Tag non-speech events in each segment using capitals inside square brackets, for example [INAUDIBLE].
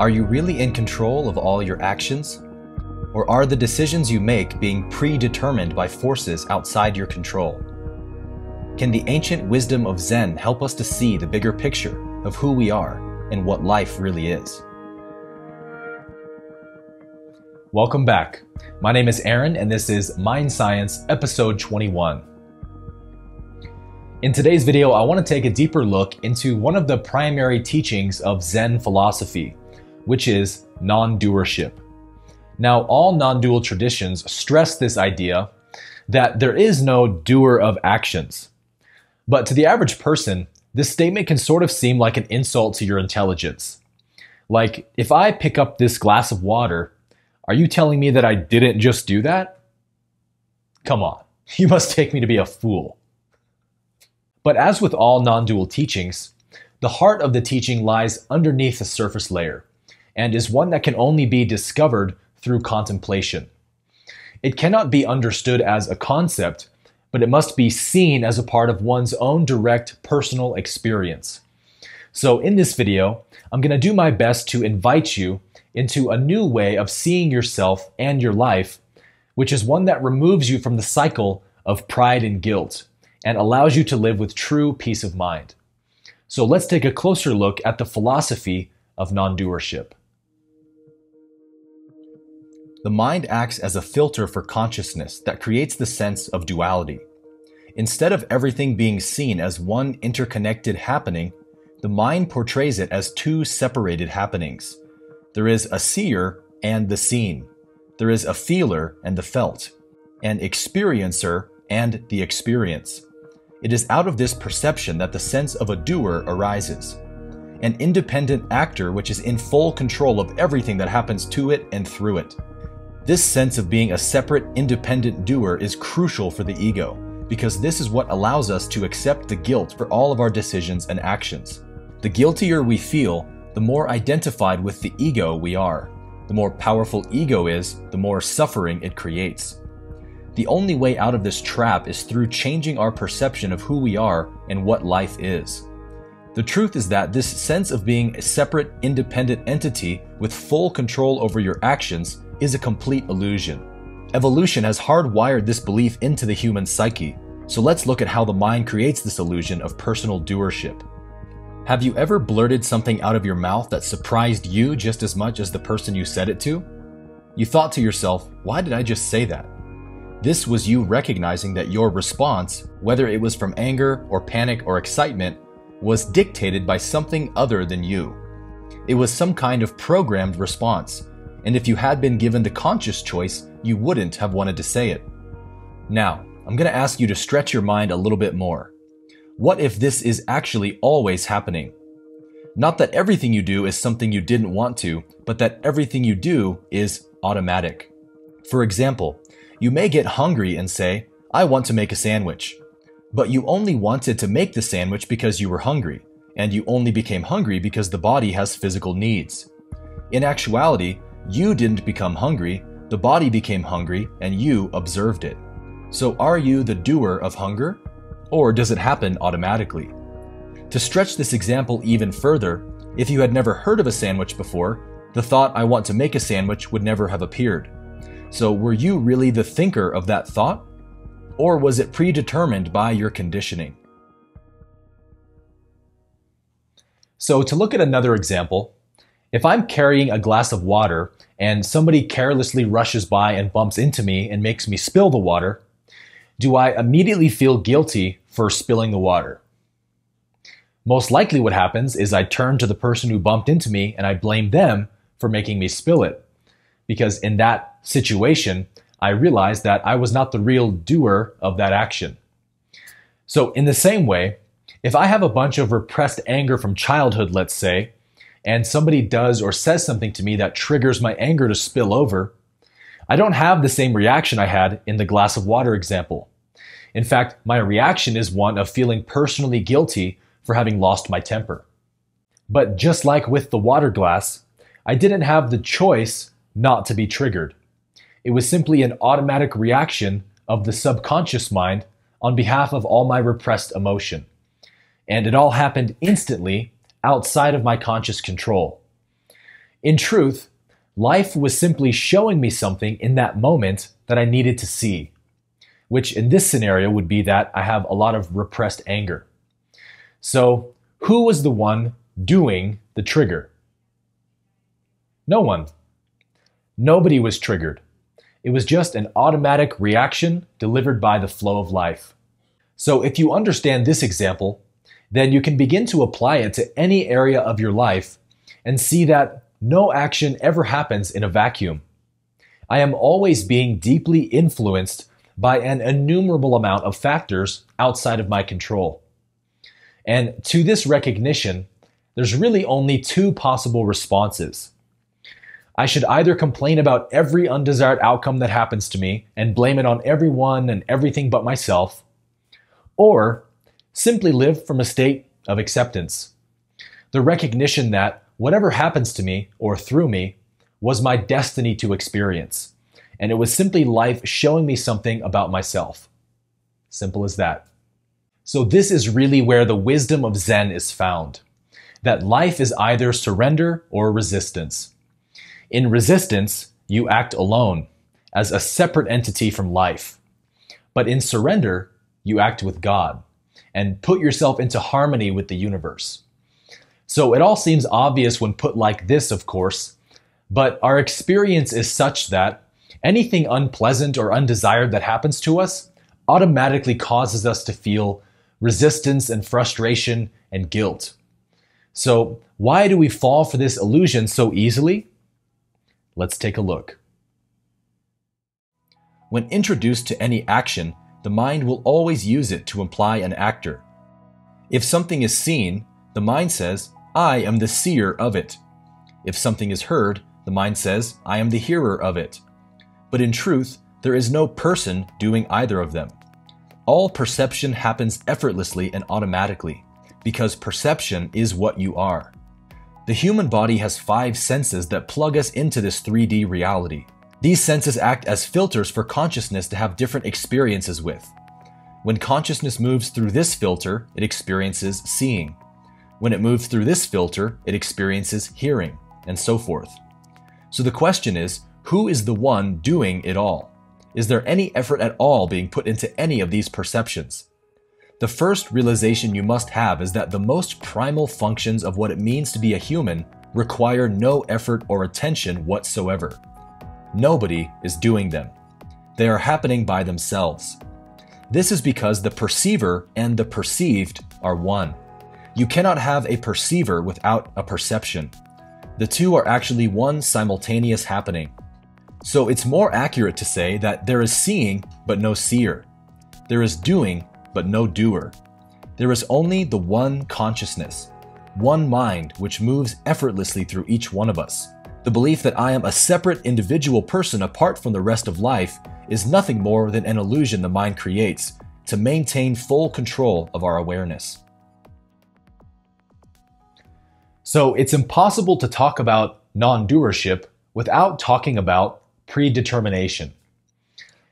Are you really in control of all your actions? Or are the decisions you make being predetermined by forces outside your control? Can the ancient wisdom of Zen help us to see the bigger picture of who we are and what life really is? Welcome back. My name is Aaron, and this is MindScience Episode 21. In today's video, I want to take a deeper look into one of the primary teachings of Zen philosophy, which is non doership. Now, all non dual traditions stress this idea that there is no doer of actions. But to the average person, this statement can sort of seem like an insult to your intelligence. Like, if I pick up this glass of water, are you telling me that I didn't just do that? Come on, [LAUGHS] you must take me to be a fool. But as with all non dual teachings, the heart of the teaching lies underneath the surface layer and is one that can only be discovered through contemplation. It cannot be understood as a concept, but it must be seen as a part of one's own direct personal experience. So, in this video, I'm going to do my best to invite you into a new way of seeing yourself and your life, which is one that removes you from the cycle of pride and guilt and allows you to live with true peace of mind. So let's take a closer look at the philosophy of non doership. The mind acts as a filter for consciousness that creates the sense of duality. Instead of everything being seen as one interconnected happening, the mind portrays it as two separated happenings there is a seer and the seen. There is a feeler and the felt, an experiencer and the experience. It is out of this perception that the sense of a doer arises. An independent actor which is in full control of everything that happens to it and through it. This sense of being a separate, independent doer is crucial for the ego, because this is what allows us to accept the guilt for all of our decisions and actions. The guiltier we feel, the more identified with the ego we are. The more powerful ego is, the more suffering it creates. The only way out of this trap is through changing our perception of who we are and what life is. The truth is that this sense of being a separate, independent entity with full control over your actions is a complete illusion. Evolution has hardwired this belief into the human psyche, so let's look at how the mind creates this illusion of personal doership. Have you ever blurted something out of your mouth that surprised you just as much as the person you said it to? You thought to yourself, why did I just say that? This was you recognizing that your response, whether it was from anger or panic or excitement, was dictated by something other than you. It was some kind of programmed response, and if you had been given the conscious choice, you wouldn't have wanted to say it. Now, I'm going to ask you to stretch your mind a little bit more. What if this is actually always happening? Not that everything you do is something you didn't want to, but that everything you do is automatic. For example, you may get hungry and say, I want to make a sandwich. But you only wanted to make the sandwich because you were hungry, and you only became hungry because the body has physical needs. In actuality, you didn't become hungry, the body became hungry, and you observed it. So are you the doer of hunger? Or does it happen automatically? To stretch this example even further, if you had never heard of a sandwich before, the thought I want to make a sandwich would never have appeared. So were you really the thinker of that thought? Or was it predetermined by your conditioning? So to look at another example, if I'm carrying a glass of water and somebody carelessly rushes by and bumps into me and makes me spill the water, do I immediately feel guilty for spilling the water? Most likely, what happens is I turn to the person who bumped into me and I blame them for making me spill it. Because in that situation, I realized that I was not the real doer of that action. So, in the same way, if I have a bunch of repressed anger from childhood, let's say, and somebody does or says something to me that triggers my anger to spill over, I don't have the same reaction I had in the glass of water example. In fact, my reaction is one of feeling personally guilty for having lost my temper. But just like with the water glass, I didn't have the choice not to be triggered. It was simply an automatic reaction of the subconscious mind on behalf of all my repressed emotion. And it all happened instantly outside of my conscious control. In truth, life was simply showing me something in that moment that I needed to see, which in this scenario would be that I have a lot of repressed anger. So, who was the one doing the trigger? No one. Nobody was triggered. It was just an automatic reaction delivered by the flow of life. So, if you understand this example, then you can begin to apply it to any area of your life and see that no action ever happens in a vacuum. I am always being deeply influenced by an innumerable amount of factors outside of my control. And to this recognition, there's really only two possible responses. I should either complain about every undesired outcome that happens to me and blame it on everyone and everything but myself, or simply live from a state of acceptance. The recognition that whatever happens to me or through me was my destiny to experience, and it was simply life showing me something about myself. Simple as that. So, this is really where the wisdom of Zen is found that life is either surrender or resistance. In resistance, you act alone, as a separate entity from life. But in surrender, you act with God and put yourself into harmony with the universe. So it all seems obvious when put like this, of course, but our experience is such that anything unpleasant or undesired that happens to us automatically causes us to feel resistance and frustration and guilt. So, why do we fall for this illusion so easily? Let's take a look. When introduced to any action, the mind will always use it to imply an actor. If something is seen, the mind says, I am the seer of it. If something is heard, the mind says, I am the hearer of it. But in truth, there is no person doing either of them. All perception happens effortlessly and automatically, because perception is what you are. The human body has five senses that plug us into this 3D reality. These senses act as filters for consciousness to have different experiences with. When consciousness moves through this filter, it experiences seeing. When it moves through this filter, it experiences hearing, and so forth. So the question is who is the one doing it all? Is there any effort at all being put into any of these perceptions? The first realization you must have is that the most primal functions of what it means to be a human require no effort or attention whatsoever. Nobody is doing them. They are happening by themselves. This is because the perceiver and the perceived are one. You cannot have a perceiver without a perception. The two are actually one simultaneous happening. So it's more accurate to say that there is seeing but no seer. There is doing but no doer. There is only the one consciousness, one mind which moves effortlessly through each one of us. The belief that I am a separate individual person apart from the rest of life is nothing more than an illusion the mind creates to maintain full control of our awareness. So it's impossible to talk about non doership without talking about predetermination.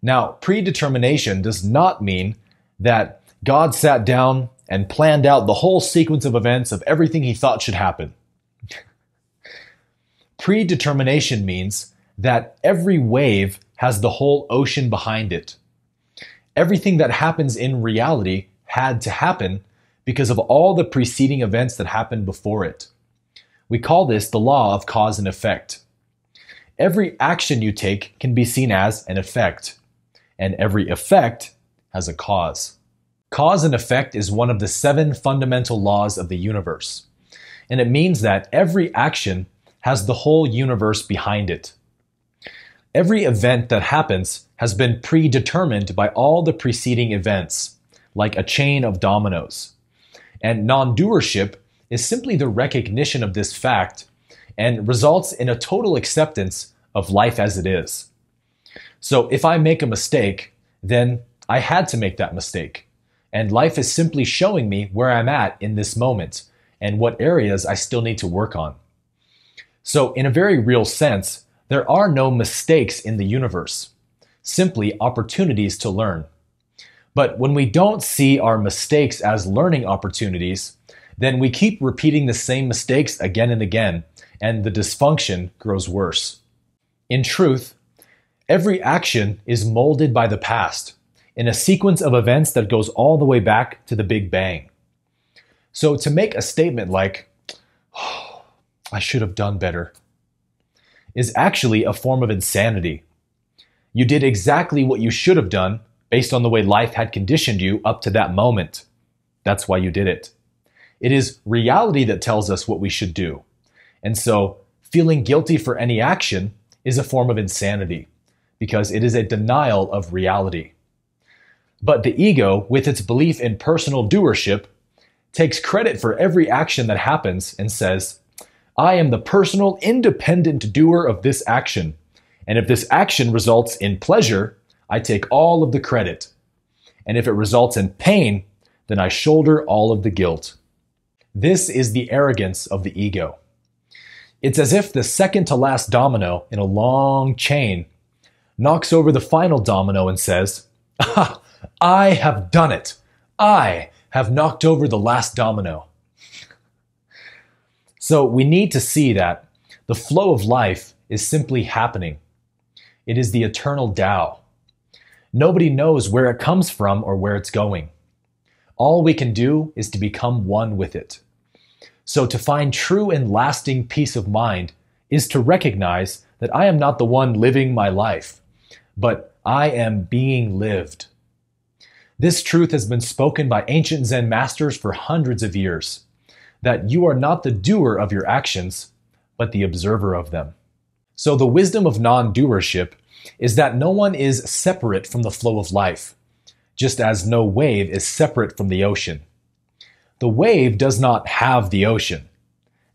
Now, predetermination does not mean that God sat down and planned out the whole sequence of events of everything he thought should happen. Predetermination means that every wave has the whole ocean behind it. Everything that happens in reality had to happen because of all the preceding events that happened before it. We call this the law of cause and effect. Every action you take can be seen as an effect, and every effect has a cause. Cause and effect is one of the seven fundamental laws of the universe, and it means that every action has the whole universe behind it. Every event that happens has been predetermined by all the preceding events, like a chain of dominoes. And non doership is simply the recognition of this fact and results in a total acceptance of life as it is. So if I make a mistake, then I had to make that mistake. And life is simply showing me where I'm at in this moment and what areas I still need to work on. So, in a very real sense, there are no mistakes in the universe, simply opportunities to learn. But when we don't see our mistakes as learning opportunities, then we keep repeating the same mistakes again and again, and the dysfunction grows worse. In truth, every action is molded by the past in a sequence of events that goes all the way back to the Big Bang. So to make a statement like, oh, I should have done better, is actually a form of insanity. You did exactly what you should have done based on the way life had conditioned you up to that moment. That's why you did it. It is reality that tells us what we should do. And so, feeling guilty for any action is a form of insanity because it is a denial of reality. But the ego, with its belief in personal doership, takes credit for every action that happens and says, I am the personal, independent doer of this action. And if this action results in pleasure, I take all of the credit. And if it results in pain, then I shoulder all of the guilt. This is the arrogance of the ego. It's as if the second to last domino in a long chain knocks over the final domino and says, Ah, I have done it. I have knocked over the last domino. So we need to see that the flow of life is simply happening. It is the eternal Tao. Nobody knows where it comes from or where it's going. All we can do is to become one with it. So, to find true and lasting peace of mind is to recognize that I am not the one living my life, but I am being lived. This truth has been spoken by ancient Zen masters for hundreds of years that you are not the doer of your actions, but the observer of them. So, the wisdom of non doership is that no one is separate from the flow of life, just as no wave is separate from the ocean. The wave does not have the ocean,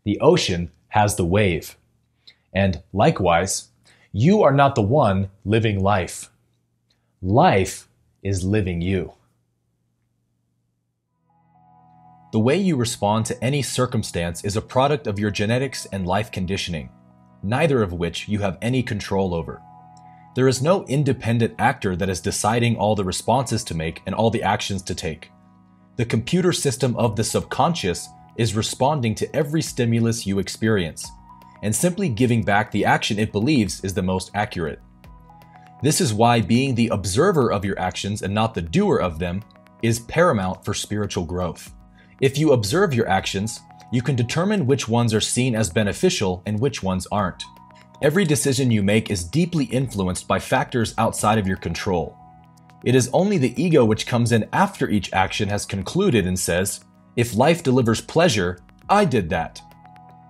the ocean has the wave. And likewise, you are not the one living life. Life is living you. The way you respond to any circumstance is a product of your genetics and life conditioning, neither of which you have any control over. There is no independent actor that is deciding all the responses to make and all the actions to take the computer system of the subconscious is responding to every stimulus you experience, and simply giving back the action it believes is the most accurate. This is why being the observer of your actions and not the doer of them is paramount for spiritual growth. If you observe your actions, you can determine which ones are seen as beneficial and which ones aren't. Every decision you make is deeply influenced by factors outside of your control. It is only the ego which comes in after each action has concluded and says, if life delivers pleasure, I did that.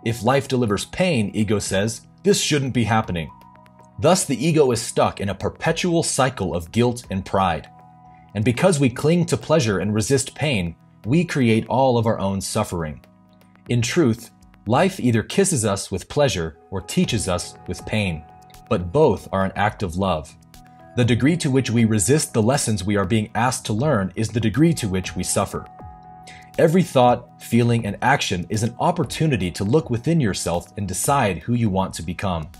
If life delivers pain, ego says, this shouldn't be happening. Thus, the ego is stuck in a perpetual cycle of guilt and pride. And because we cling to pleasure and resist pain, we create all of our own suffering. In truth, life either kisses us with pleasure or teaches us with pain, but both are an act of love. The degree to which we resist the lessons we are being asked to learn is the degree to which we suffer. Every thought, feeling, and action is an opportunity to look within yourself and decide who you want to become.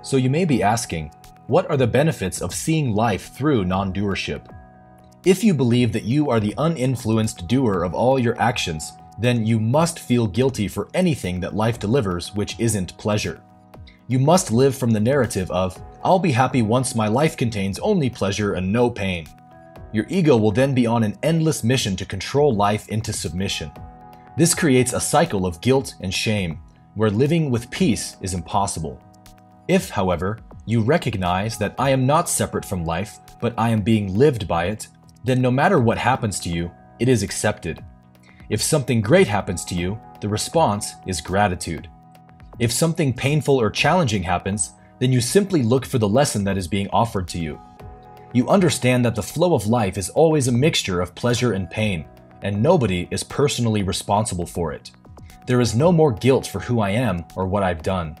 So you may be asking, what are the benefits of seeing life through non doership? If you believe that you are the uninfluenced doer of all your actions, then you must feel guilty for anything that life delivers which isn't pleasure. You must live from the narrative of, I'll be happy once my life contains only pleasure and no pain. Your ego will then be on an endless mission to control life into submission. This creates a cycle of guilt and shame, where living with peace is impossible. If, however, you recognize that I am not separate from life, but I am being lived by it, then no matter what happens to you, it is accepted. If something great happens to you, the response is gratitude. If something painful or challenging happens, then you simply look for the lesson that is being offered to you. You understand that the flow of life is always a mixture of pleasure and pain, and nobody is personally responsible for it. There is no more guilt for who I am or what I've done.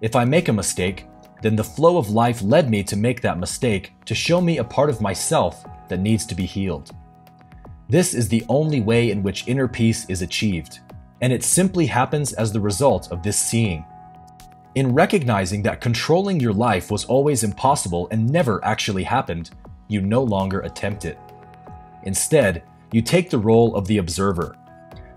If I make a mistake, then the flow of life led me to make that mistake to show me a part of myself that needs to be healed. This is the only way in which inner peace is achieved, and it simply happens as the result of this seeing. In recognizing that controlling your life was always impossible and never actually happened, you no longer attempt it. Instead, you take the role of the observer.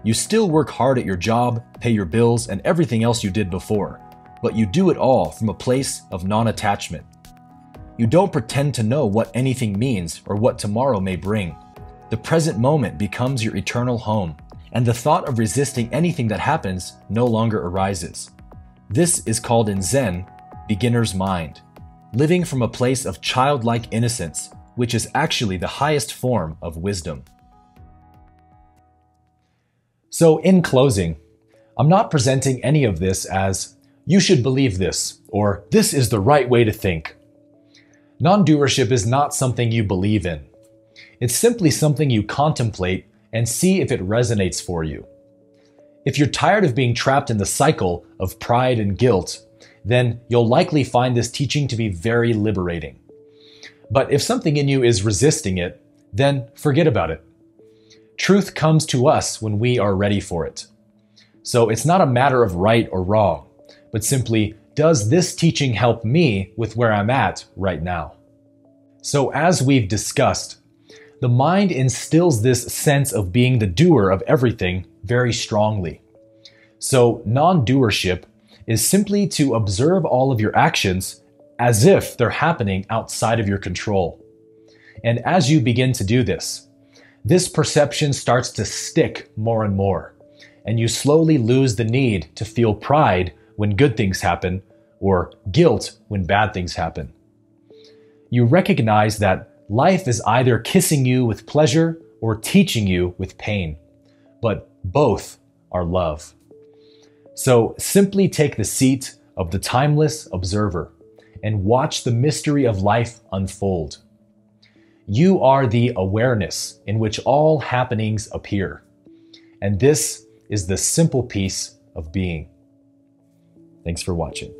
You still work hard at your job, pay your bills, and everything else you did before, but you do it all from a place of non attachment. You don't pretend to know what anything means or what tomorrow may bring. The present moment becomes your eternal home, and the thought of resisting anything that happens no longer arises. This is called in Zen beginner's mind, living from a place of childlike innocence, which is actually the highest form of wisdom. So, in closing, I'm not presenting any of this as you should believe this or this is the right way to think. Non doership is not something you believe in. It's simply something you contemplate and see if it resonates for you. If you're tired of being trapped in the cycle of pride and guilt, then you'll likely find this teaching to be very liberating. But if something in you is resisting it, then forget about it. Truth comes to us when we are ready for it. So it's not a matter of right or wrong, but simply, does this teaching help me with where I'm at right now? So, as we've discussed, the mind instills this sense of being the doer of everything very strongly. So, non doership is simply to observe all of your actions as if they're happening outside of your control. And as you begin to do this, this perception starts to stick more and more, and you slowly lose the need to feel pride when good things happen or guilt when bad things happen. You recognize that life is either kissing you with pleasure or teaching you with pain, but both are love. So simply take the seat of the timeless observer and watch the mystery of life unfold. You are the awareness in which all happenings appear. And this is the simple peace of being. Thanks for watching.